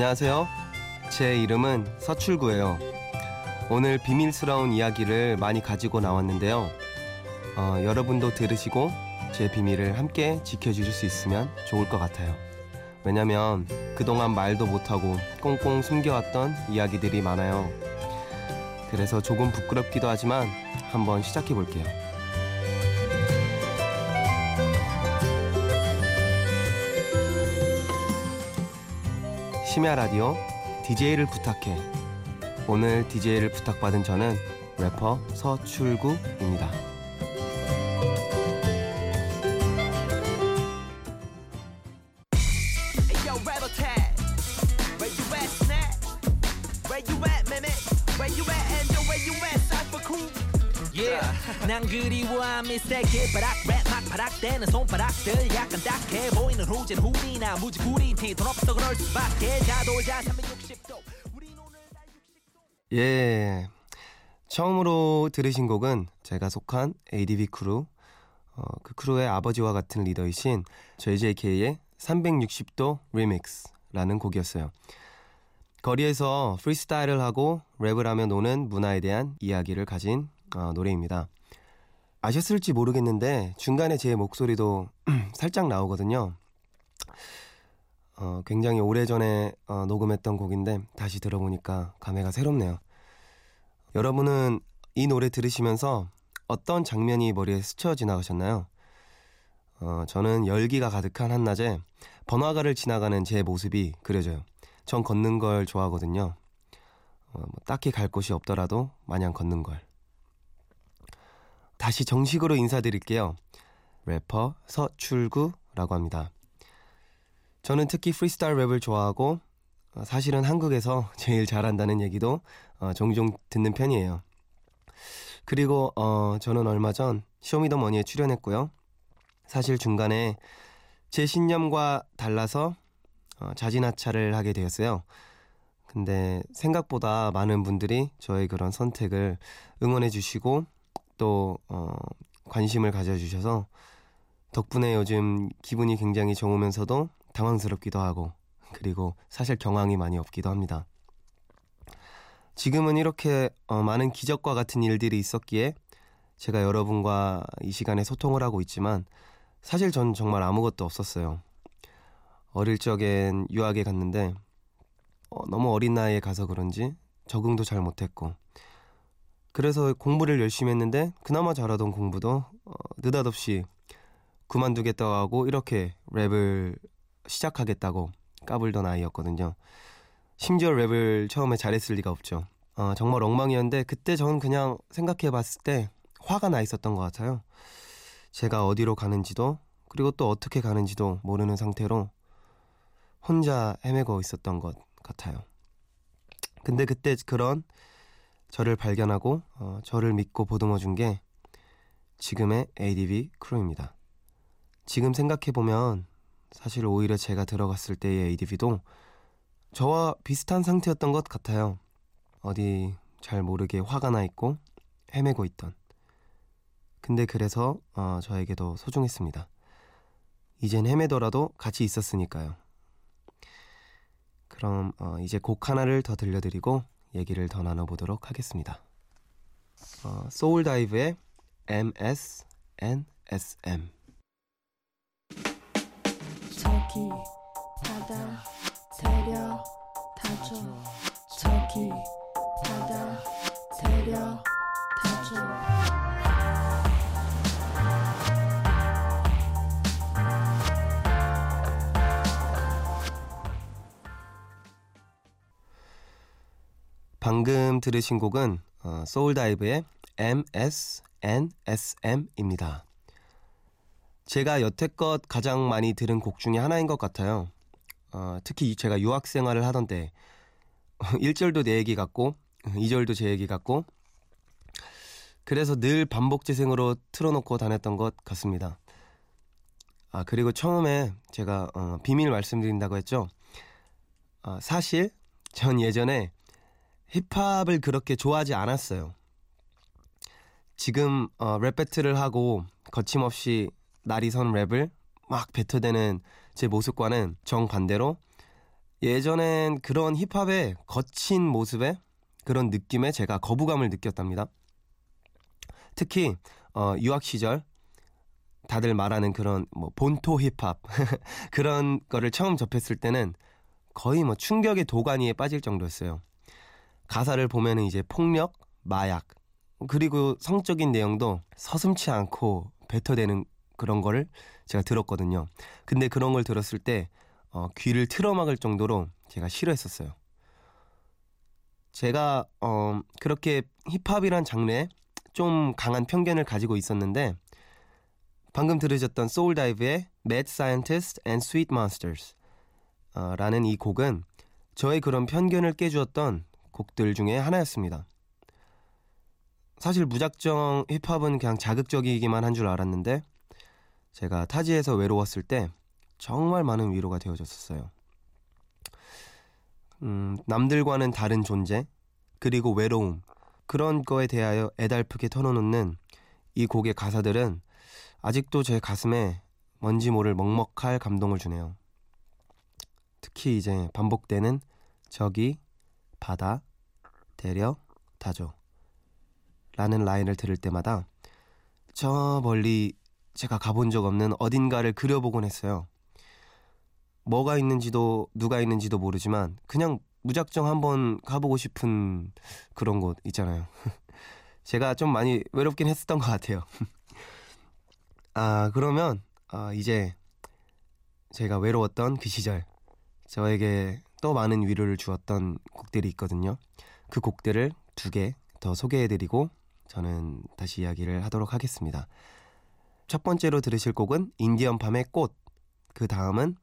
안녕하세요. 제 이름은 서출구예요. 오늘 비밀스러운 이야기를 많이 가지고 나왔는데요. 어, 여러분도 들으시고 제 비밀을 함께 지켜주실 수 있으면 좋을 것 같아요. 왜냐면 그동안 말도 못하고 꽁꽁 숨겨왔던 이야기들이 많아요. 그래서 조금 부끄럽기도 하지만 한번 시작해 볼게요. 심야 라디오 DJ를 부탁해. 오늘 DJ를 부탁받은 저는 래퍼 서출구입니다. Yeah, 난 그리워함 미스테이크 바락 랩막 바락대는 손바닥들 약간 딱해 보이는 후진 후리나 무지 구린 티돈 없어 그럴 수밖에 자도자 360도 우린 오늘 날 60도 예. 처음으로 들으신 곡은 제가 속한 ADB crew, 어, 그 crew의 아버지와 같은 리더이신 JJK의 360도 remix라는 곡이었어요. 거리에서 프리스타일을 하고 랩을 하며 노는 문화에 대한 이야기를 가진 어, 노래입니다. 아셨을지 모르겠는데 중간에 제 목소리도 살짝 나오거든요. 어, 굉장히 오래전에 어, 녹음했던 곡인데 다시 들어보니까 감회가 새롭네요. 여러분은 이 노래 들으시면서 어떤 장면이 머리에 스쳐 지나가셨나요? 어, 저는 열기가 가득한 한낮에 번화가를 지나가는 제 모습이 그려져요. 전 걷는 걸 좋아하거든요. 어, 뭐 딱히 갈 곳이 없더라도 마냥 걷는 걸. 다시 정식으로 인사드릴게요. 래퍼 서출구라고 합니다. 저는 특히 프리스타일 랩을 좋아하고 어, 사실은 한국에서 제일 잘한다는 얘기도 어, 종종 듣는 편이에요. 그리고 어, 저는 얼마 전 쇼미더머니에 출연했고요. 사실 중간에 제 신념과 달라서 어, 자진하차를 하게 되었어요. 근데 생각보다 많은 분들이 저의 그런 선택을 응원해 주시고 또 어, 관심을 가져주셔서 덕분에 요즘 기분이 굉장히 좋으면서도 당황스럽기도 하고 그리고 사실 경황이 많이 없기도 합니다. 지금은 이렇게 어, 많은 기적과 같은 일들이 있었기에 제가 여러분과 이 시간에 소통을 하고 있지만 사실 전 정말 아무것도 없었어요. 어릴 적엔 유학에 갔는데 어, 너무 어린 나이에 가서 그런지 적응도 잘 못했고 그래서 공부를 열심히 했는데 그나마 잘하던 공부도 어, 느닷없이 그만두겠다고 하고 이렇게 랩을 시작하겠다고 까불던 아이였거든요. 심지어 랩을 처음에 잘했을 리가 없죠. 어, 정말 엉망이었는데 그때 저는 그냥 생각해 봤을 때 화가 나 있었던 것 같아요. 제가 어디로 가는지도 그리고 또 어떻게 가는지도 모르는 상태로 혼자 헤매고 있었던 것 같아요. 근데 그때 그런 저를 발견하고 어, 저를 믿고 보듬어 준 게 지금의 ADB 크루입니다. 지금 생각해 보면 사실 오히려 제가 들어갔을 때의 ADB도 저와 비슷한 상태였던 것 같아요. 어디 잘 모르게 화가 나 있고 헤매고 있던. 근데 그래서 어, 저에게도 소중했습니다. 이젠 헤매더라도 같이 있었으니까요. 그럼 어, 이제 곡 하나를 더 들려드리고 얘기를 더 나눠보도록 하겠습니다. 어, 소울다이브의 MSNSM 저기 바다 데려다줘 저기 방금 들으신 곡은 어, 소울다이브의 MSNSM입니다. 제가 여태껏 가장 많이 들은 곡 중에 하나인 것 같아요. 어, 특히 제가 유학 생활을 하던 때 1절도 내 얘기 같고 2절도 제 얘기 같고 그래서 늘 반복 재생으로 틀어놓고 다녔던 것 같습니다. 아 그리고 처음에 제가 어, 비밀 말씀드린다고 했죠. 아, 사실 전 예전에 힙합을 그렇게 좋아하지 않았어요. 지금 어, 랩 배틀을 하고 거침없이 날이 선 랩을 막 뱉어대는 제 모습과는 정반대로 예전엔 그런 힙합의 거친 모습에 그런 느낌에 제가 거부감을 느꼈답니다. 특히 어, 유학 시절 다들 말하는 그런 뭐 본토 힙합 그런 거를 처음 접했을 때는 거의 뭐 충격의 도가니에 빠질 정도였어요. 가사를 보면은 이제 폭력, 마약, 그리고 성적인 내용도 서슴치 않고 뱉어대는 그런 거를 제가 들었거든요. 근데 그런 걸 들었을 때 어, 귀를 틀어막을 정도로 제가 싫어했었어요. 제가 어, 그렇게 힙합이란 장르에 좀 강한 편견을 가지고 있었는데 방금 들으셨던 소울다이브의 Mad Scientist and Sweet Monsters 어, 라는 이 곡은 저의 그런 편견을 깨주었던 곡들 중에 하나였습니다. 사실 무작정 힙합은 그냥 자극적이기만 한 줄 알았는데 제가 타지에서 외로웠을 때 정말 많은 위로가 되어줬었어요. 음, 남들과는 다른 존재 그리고 외로움 그런 거에 대하여 애달프게 털어놓는 이 곡의 가사들은 아직도 제 가슴에 뭔지 모를 먹먹할 감동을 주네요. 특히 이제 반복되는 저기 바다 데려 다줘 라는 라인을 들을 때마다 저 멀리 제가 가본 적 없는 어딘가를 그려보곤 했어요. 뭐가 있는지도 누가 있는지도 모르지만 그냥 무작정 한번 가보고 싶은 그런 곳 있잖아요. 제가 좀 많이 외롭긴 했었던 것 같아요. 아 그러면 아, 이제 제가 외로웠던 그 시절 저에게 또 많은 위로를 주었던 곡들이 있거든요. 그 곡들을 두 개 더 소개해드리고 저는 다시 이야기를 하도록 하겠습니다. 첫 번째로 들으실 곡은 인디언 밤의 꽃. 그 다음은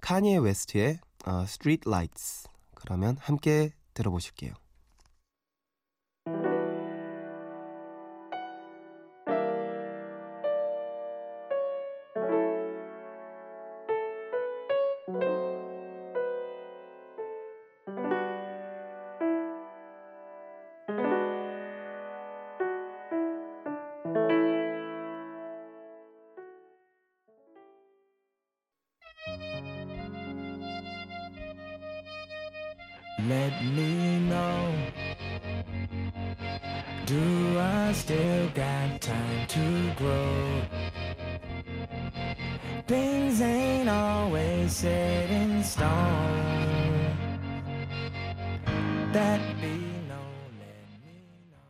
카니에 웨스트의 어, Street Lights. 그러면 함께 들어보실게요. Let me know. Do I still got time to grow? Things ain't always set in stone. That be known, let me know.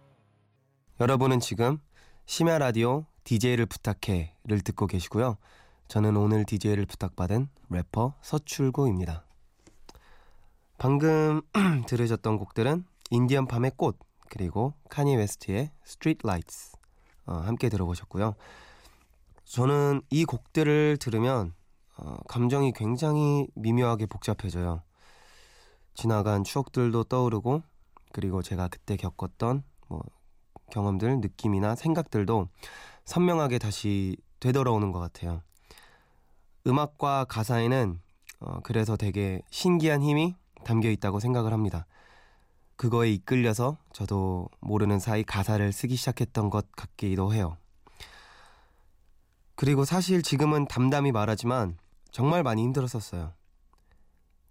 여러분은 지금 심야 라디오 DJ를 부탁해를 듣고 계시고요. 저는 오늘 DJ를 부탁받은 래퍼 서출구입니다. 방금 들으셨던 곡들은 인디언 팜의 꽃 그리고 칸예 웨스트의 Street Lights 어, 함께 들어보셨고요. 저는 이 곡들을 들으면 어, 감정이 굉장히 미묘하게 복잡해져요. 지나간 추억들도 떠오르고 그리고 제가 그때 겪었던 뭐 경험들, 느낌이나 생각들도 선명하게 다시 되돌아오는 것 같아요. 음악과 가사에는 어, 그래서 되게 신기한 힘이 담겨 있다고 생각을 합니다. 그거에 이끌려서 저도 모르는 사이 가사를 쓰기 시작했던 것 같기도 해요. 그리고 사실 지금은 담담히 말하지만 정말 많이 힘들었었어요.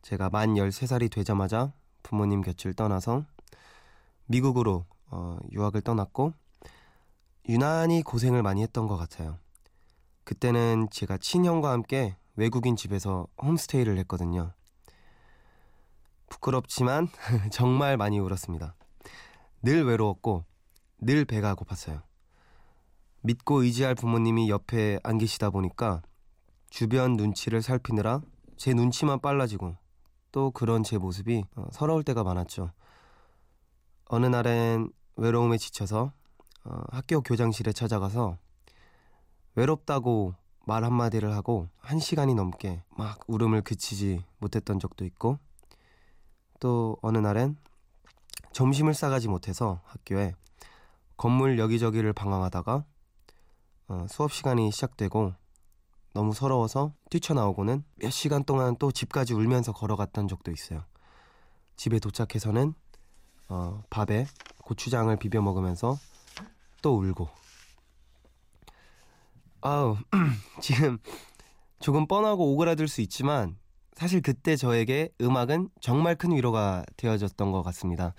제가 만 13살이 되자마자 부모님 곁을 떠나서 미국으로 어, 유학을 떠났고 유난히 고생을 많이 했던 것 같아요. 그때는 제가 친형과 함께 외국인 집에서 홈스테이를 했거든요. 부끄럽지만 정말 많이 울었습니다. 늘 외로웠고 늘 배가 고팠어요. 믿고 의지할 부모님이 옆에 안 계시다 보니까 주변 눈치를 살피느라 제 눈치만 빨라지고 또 그런 제 모습이 어, 서러울 때가 많았죠. 어느 날엔 외로움에 지쳐서 어, 학교 교장실에 찾아가서 외롭다고 말 한마디를 하고 한 시간이 넘게 막 울음을 그치지 못했던 적도 있고 또 어느 날엔 점심을 싸가지 못해서 학교에 건물 여기저기를 방황하다가 어, 수업 시간이 시작되고 너무 서러워서 뛰쳐나오고는 몇 시간 동안 또 집까지 울면서 걸어갔던 적도 있어요. 집에 도착해서는 어, 밥에 고추장을 비벼 먹으면서 또 울고. 아우 지금 조금 뻔하고 오그라들 수 있지만 사실 그때 저에게 음악은 정말 큰 위로가 되어졌던 것 같습니다.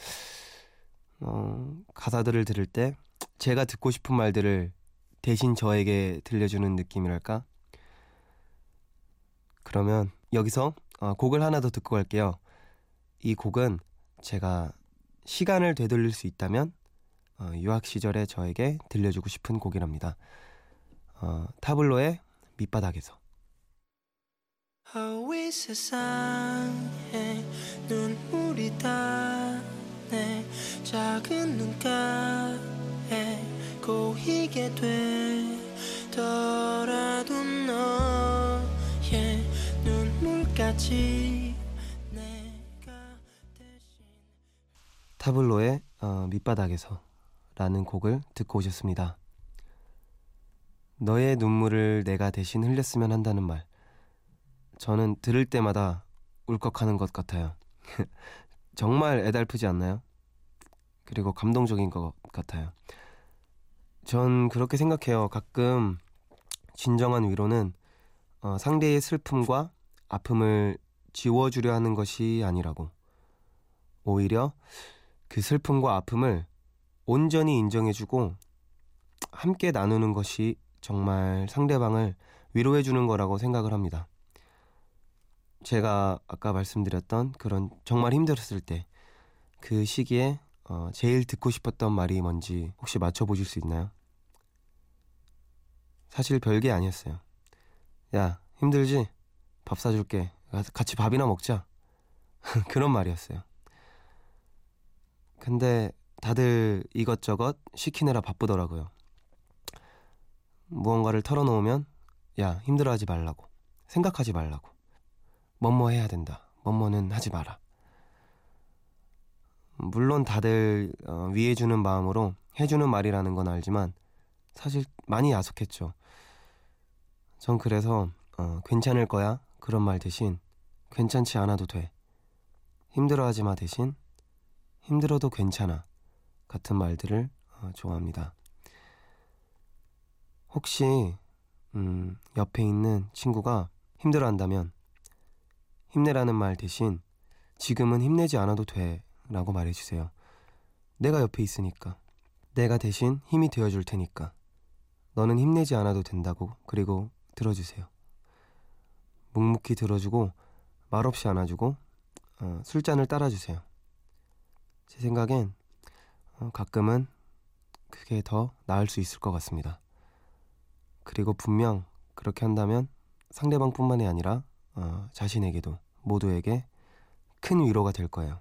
어, 가사들을 들을 때 제가 듣고 싶은 말들을 대신 저에게 들려주는 느낌이랄까? 그러면 여기서 어, 곡을 하나 더 듣고 갈게요. 이 곡은 제가 시간을 되돌릴 수 있다면 어, 유학 시절에 저에게 들려주고 싶은 곡이랍니다. 어, 타블로의 밑바닥에서. 이 세상에 눈물이 다내 작은 눈가에 고이게 되더라도 너의 눈물까지 타블로의 어, 밑바닥에서 라는 곡을 듣고 오셨습니다. 너의 눈물을 내가 대신 흘렸으면 한다는 말. 저는 들을 때마다 울컥하는 것 같아요. 정말 애달프지 않나요? 그리고 감동적인 것 같아요. 전 그렇게 생각해요. 가끔 진정한 위로는 어, 상대의 슬픔과 아픔을 지워주려 하는 것이 아니라고. 오히려 그 슬픔과 아픔을 온전히 인정해주고 함께 나누는 것이 정말 상대방을 위로해주는 거라고 생각을 합니다. 제가 아까 말씀드렸던 그런 정말 힘들었을 때 그 시기에 어, 제일 듣고 싶었던 말이 뭔지 혹시 맞춰보실 수 있나요? 사실 별게 아니었어요. 야, 힘들지? 밥 사줄게. 같이 밥이나 먹자. 그런 말이었어요. 근데 다들 이것저것 시키느라 바쁘더라고요. 무언가를 털어놓으면 야, 힘들어하지 말라고. 생각하지 말라고. 뭐뭐 해야 된다. 뭐뭐는 하지 마라. 물론 다들 어, 위해주는 마음으로 해주는 말이라는 건 알지만 사실 많이 야속했죠. 전 그래서 어, 괜찮을 거야 그런 말 대신 괜찮지 않아도 돼. 힘들어하지 마 대신 힘들어도 괜찮아 같은 말들을 어, 좋아합니다. 혹시 음, 옆에 있는 친구가 힘들어한다면 힘내라는 말 대신 지금은 힘내지 않아도 돼 라고 말해주세요. 내가 옆에 있으니까. 내가 대신 힘이 되어줄 테니까. 너는 힘내지 않아도 된다고 그리고 들어주세요. 묵묵히 들어주고 말없이 안아주고 어, 술잔을 따라주세요. 제 생각엔 어, 가끔은 그게 더 나을 수 있을 것 같습니다. 그리고 분명 그렇게 한다면 상대방뿐만이 아니라 어, 자신에게도 모두에게 큰 위로가 될 거예요.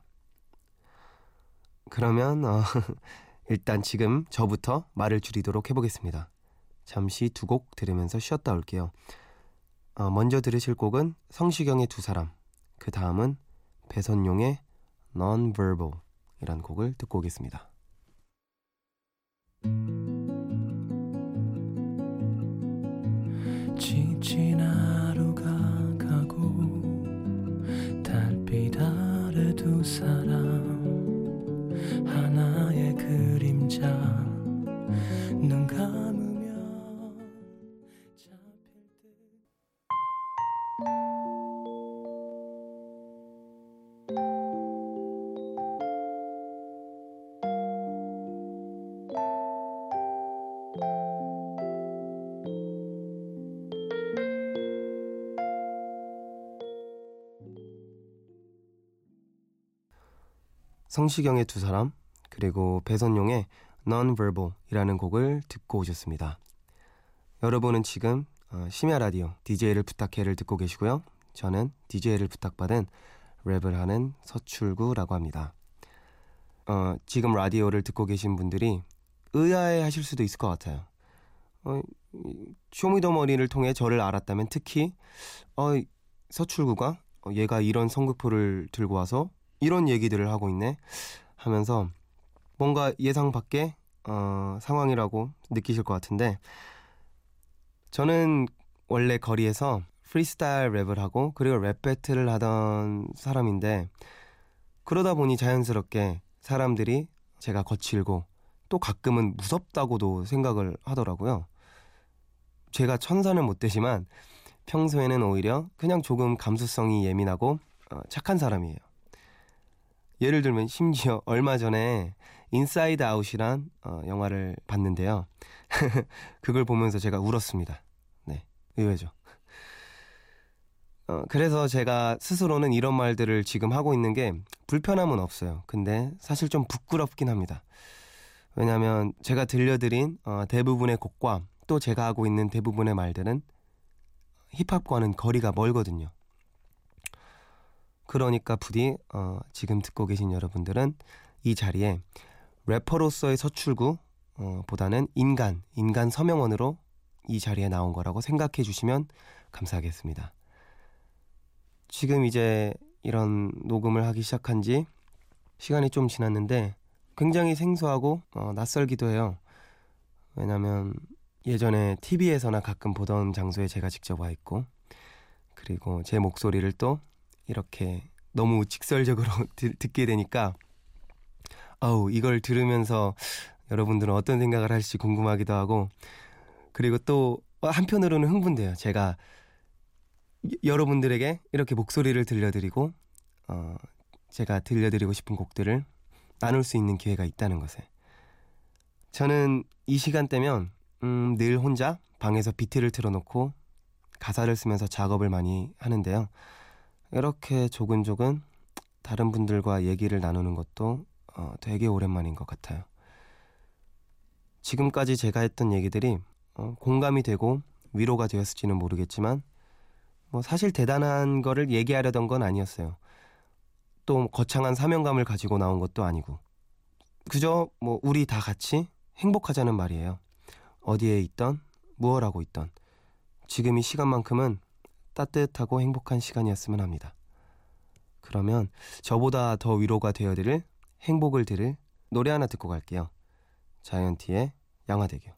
그러면 어, 일단 지금 저부터 말을 줄이도록 해보겠습니다. 잠시 두 곡 들으면서 쉬었다 올게요. 어, 먼저 들으실 곡은 성시경의 두 사람, 그 다음은 배선용의 Non-Verbal 이란 곡을 듣고 오겠습니다. 성시경의 두 사람 그리고 배선용의 Non-Verbal이라는 곡을 듣고 오셨습니다. 여러분은 지금 어, 심야 라디오 DJ를 부탁해를 듣고 계시고요. 저는 DJ를 부탁받은 랩을 하는 서출구라고 합니다. 어, 지금 라디오를 듣고 계신 분들이 의아해 하실 수도 있을 것 같아요. 어, 이 쇼미더머니를 통해 저를 알았다면 특히 어, 서출구가 어, 얘가 이런 성극포를 들고 와서 이런 얘기들을 하고 있네 하면서 뭔가 예상 밖의 어, 상황이라고 느끼실 것 같은데 저는 원래 거리에서 프리스타일 랩을 하고 그리고 랩 배틀을 하던 사람인데 그러다 보니 자연스럽게 사람들이 제가 거칠고 또 가끔은 무섭다고도 생각을 하더라고요. 제가 천사는 못 되지만 평소에는 오히려 그냥 조금 감수성이 예민하고 어, 착한 사람이에요. 예를 들면 심지어 얼마 전에 Inside Out이란 어, 영화를 봤는데요. 그걸 보면서 제가 울었습니다. 네, 의외죠. 어, 그래서 제가 스스로는 이런 말들을 지금 하고 있는 게 불편함은 없어요. 근데 사실 좀 부끄럽긴 합니다. 왜냐하면 제가 들려드린 어, 대부분의 곡과 또 제가 하고 있는 대부분의 말들은 힙합과는 거리가 멀거든요. 그러니까 부디 어, 지금 듣고 계신 여러분들은 이 자리에 래퍼로서의 서출구 어, 보다는 인간, 인간 서명원으로 이 자리에 나온 거라고 생각해 주시면 감사하겠습니다. 지금 이제 이런 녹음을 하기 시작한 지 시간이 좀 지났는데 굉장히 생소하고 어, 낯설기도 해요. 왜냐면 예전에 TV에서나 가끔 보던 장소에 제가 직접 와 있고 그리고 제 목소리를 또 이렇게 너무 직설적으로 듣게 되니까 아우 이걸 들으면서 여러분들은 어떤 생각을 할지 궁금하기도 하고 그리고 또 한편으로는 흥분돼요. 제가 여러분들에게 이렇게 목소리를 들려드리고 어, 제가 들려드리고 싶은 곡들을 나눌 수 있는 기회가 있다는 것에 저는 이 시간대면 음, 늘 혼자 방에서 비트를 틀어놓고 가사를 쓰면서 작업을 많이 하는데요. 이렇게 조근조근 다른 분들과 얘기를 나누는 것도 어, 되게 오랜만인 것 같아요. 지금까지 제가 했던 얘기들이 어, 공감이 되고 위로가 되었을지는 모르겠지만 뭐 사실 대단한 거를 얘기하려던 건 아니었어요. 또 거창한 사명감을 가지고 나온 것도 아니고 그저 뭐 우리 다 같이 행복하자는 말이에요. 어디에 있던 무엇 하고 있던 지금 이 시간만큼은 따뜻하고 행복한 시간이었으면 합니다. 그러면 저보다 더 위로가 되어 드릴 행복을 들을 노래 하나 듣고 갈게요. 자이언티의 양화대교.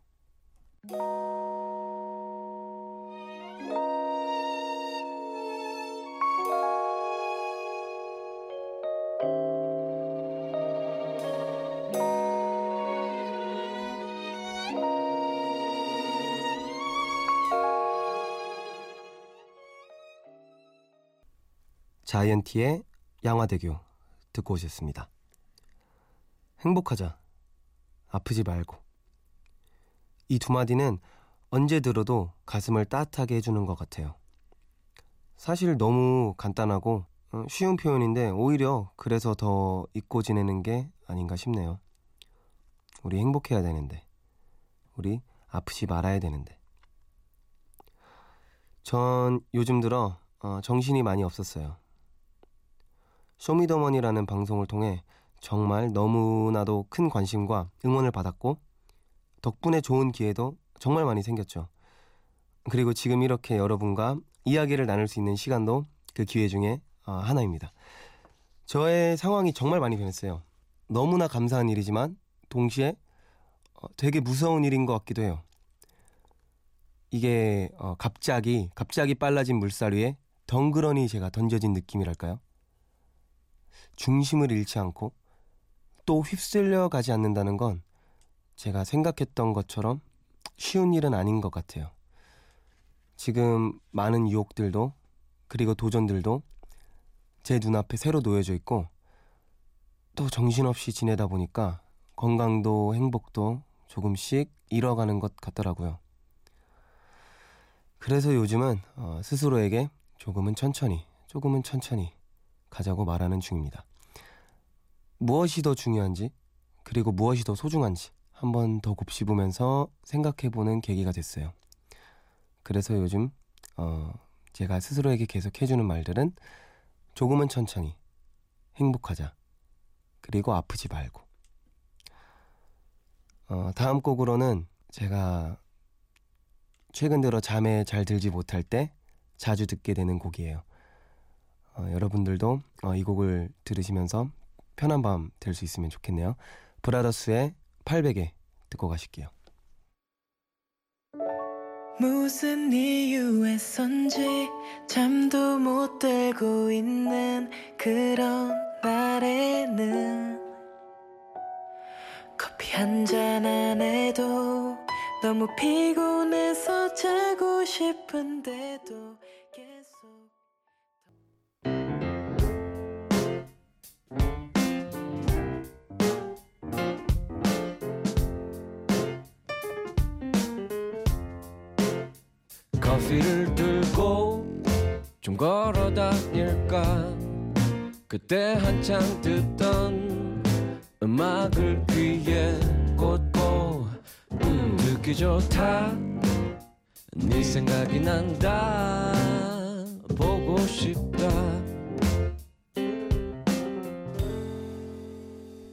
자이언티의 양화대교 듣고 오셨습니다. 행복하자. 아프지 말고. 이 두 마디는 언제 들어도 가슴을 따뜻하게 해주는 것 같아요. 사실 너무 간단하고 어, 쉬운 표현인데 오히려 그래서 더 잊고 지내는 게 아닌가 싶네요. 우리 행복해야 되는데. 우리 아프지 말아야 되는데. 전 요즘 들어 어, 정신이 많이 없었어요. 쇼미더머니라는 방송을 통해 정말 너무나도 큰 관심과 응원을 받았고 덕분에 좋은 기회도 정말 많이 생겼죠. 그리고 지금 이렇게 여러분과 이야기를 나눌 수 있는 시간도 그 기회 중에 어, 하나입니다. 저의 상황이 정말 많이 변했어요. 너무나 감사한 일이지만 동시에 어, 되게 무서운 일인 것 같기도 해요. 이게 어, 갑자기 갑자기 빨라진 물살 위에 덩그러니 제가 던져진 느낌이랄까요? 중심을 잃지 않고 또 휩쓸려 가지 않는다는 건 제가 생각했던 것처럼 쉬운 일은 아닌 것 같아요. 지금 많은 유혹들도 그리고 도전들도 제 눈앞에 새로 놓여져 있고 또 정신없이 지내다 보니까 건강도 행복도 조금씩 잃어가는 것 같더라고요. 그래서 요즘은 어, 스스로에게 조금은 천천히, 조금은 천천히 가자고 말하는 중입니다. 무엇이 더 중요한지, 그리고 무엇이 더 소중한지 한 번 더 곱씹으면서 생각해보는 계기가 됐어요. 그래서 요즘 어, 제가 스스로에게 계속 해주는 말들은 조금은 천천히 행복하자. 그리고 아프지 말고. 어, 다음 곡으로는 제가 최근 들어 잠에 잘 들지 못할 때 자주 듣게 되는 곡이에요. 어, 여러분들도 어, 이 곡을 들으시면서 편한 밤 될 수 있으면 좋겠네요. 브라더스의 800에 듣고 가실게요. 무슨 이유에선지 잠도 못 들고 있는 그런 날에는 커피 한 잔 안 해도 너무 피곤해서 자고 싶은데도 좀 걸어 다닐까? 그때 한창 듣던 음악을 귀에 꽂고 음, 듣기 좋다. 네 생각이 난다. 보고 싶다.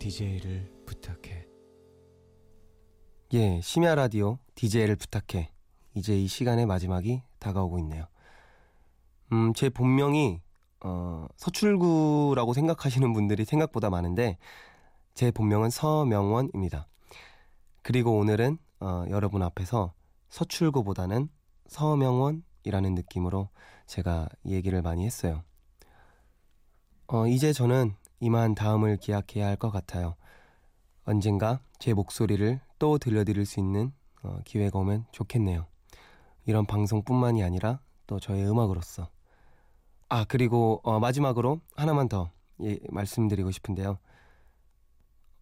DJ를 부탁해. 예, 심야 라디오 DJ를 부탁해. 이제 이 시간의 마지막이 다가오고 있네요. 음, 제 본명이 어, 서출구라고 생각하시는 분들이 생각보다 많은데 제 본명은 서명원입니다. 그리고 오늘은 어, 여러분 앞에서 서출구보다는 서명원이라는 느낌으로 제가 이 얘기를 많이 했어요. 어, 이제 저는 이만 다음을 기약해야 할 것 같아요. 언젠가 제 목소리를 또 들려드릴 수 있는 어, 기회가 오면 좋겠네요. 이런 방송뿐만이 아니라 또 저의 음악으로서. 아 그리고 어, 마지막으로 하나만 더 예, 말씀드리고 싶은데요.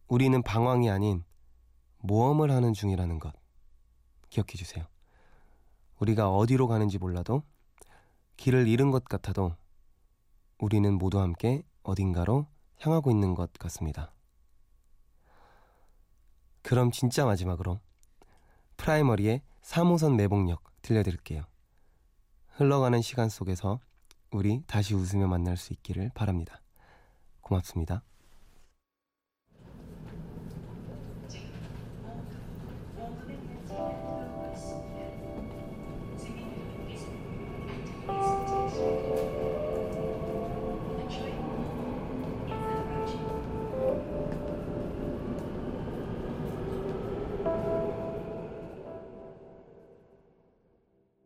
우리는 방황이 아닌 모험을 하는 중이라는 것 기억해 주세요. 우리가 어디로 가는지 몰라도 길을 잃은 것 같아도 우리는 모두 함께 어딘가로 향하고 있는 것 같습니다. 그럼 진짜 마지막으로 프라이머리의 3호선 매복역 들려드릴게요. 흘러가는 시간 속에서 우리 다시 웃으며 만날 수 있기를 바랍니다. 고맙습니다.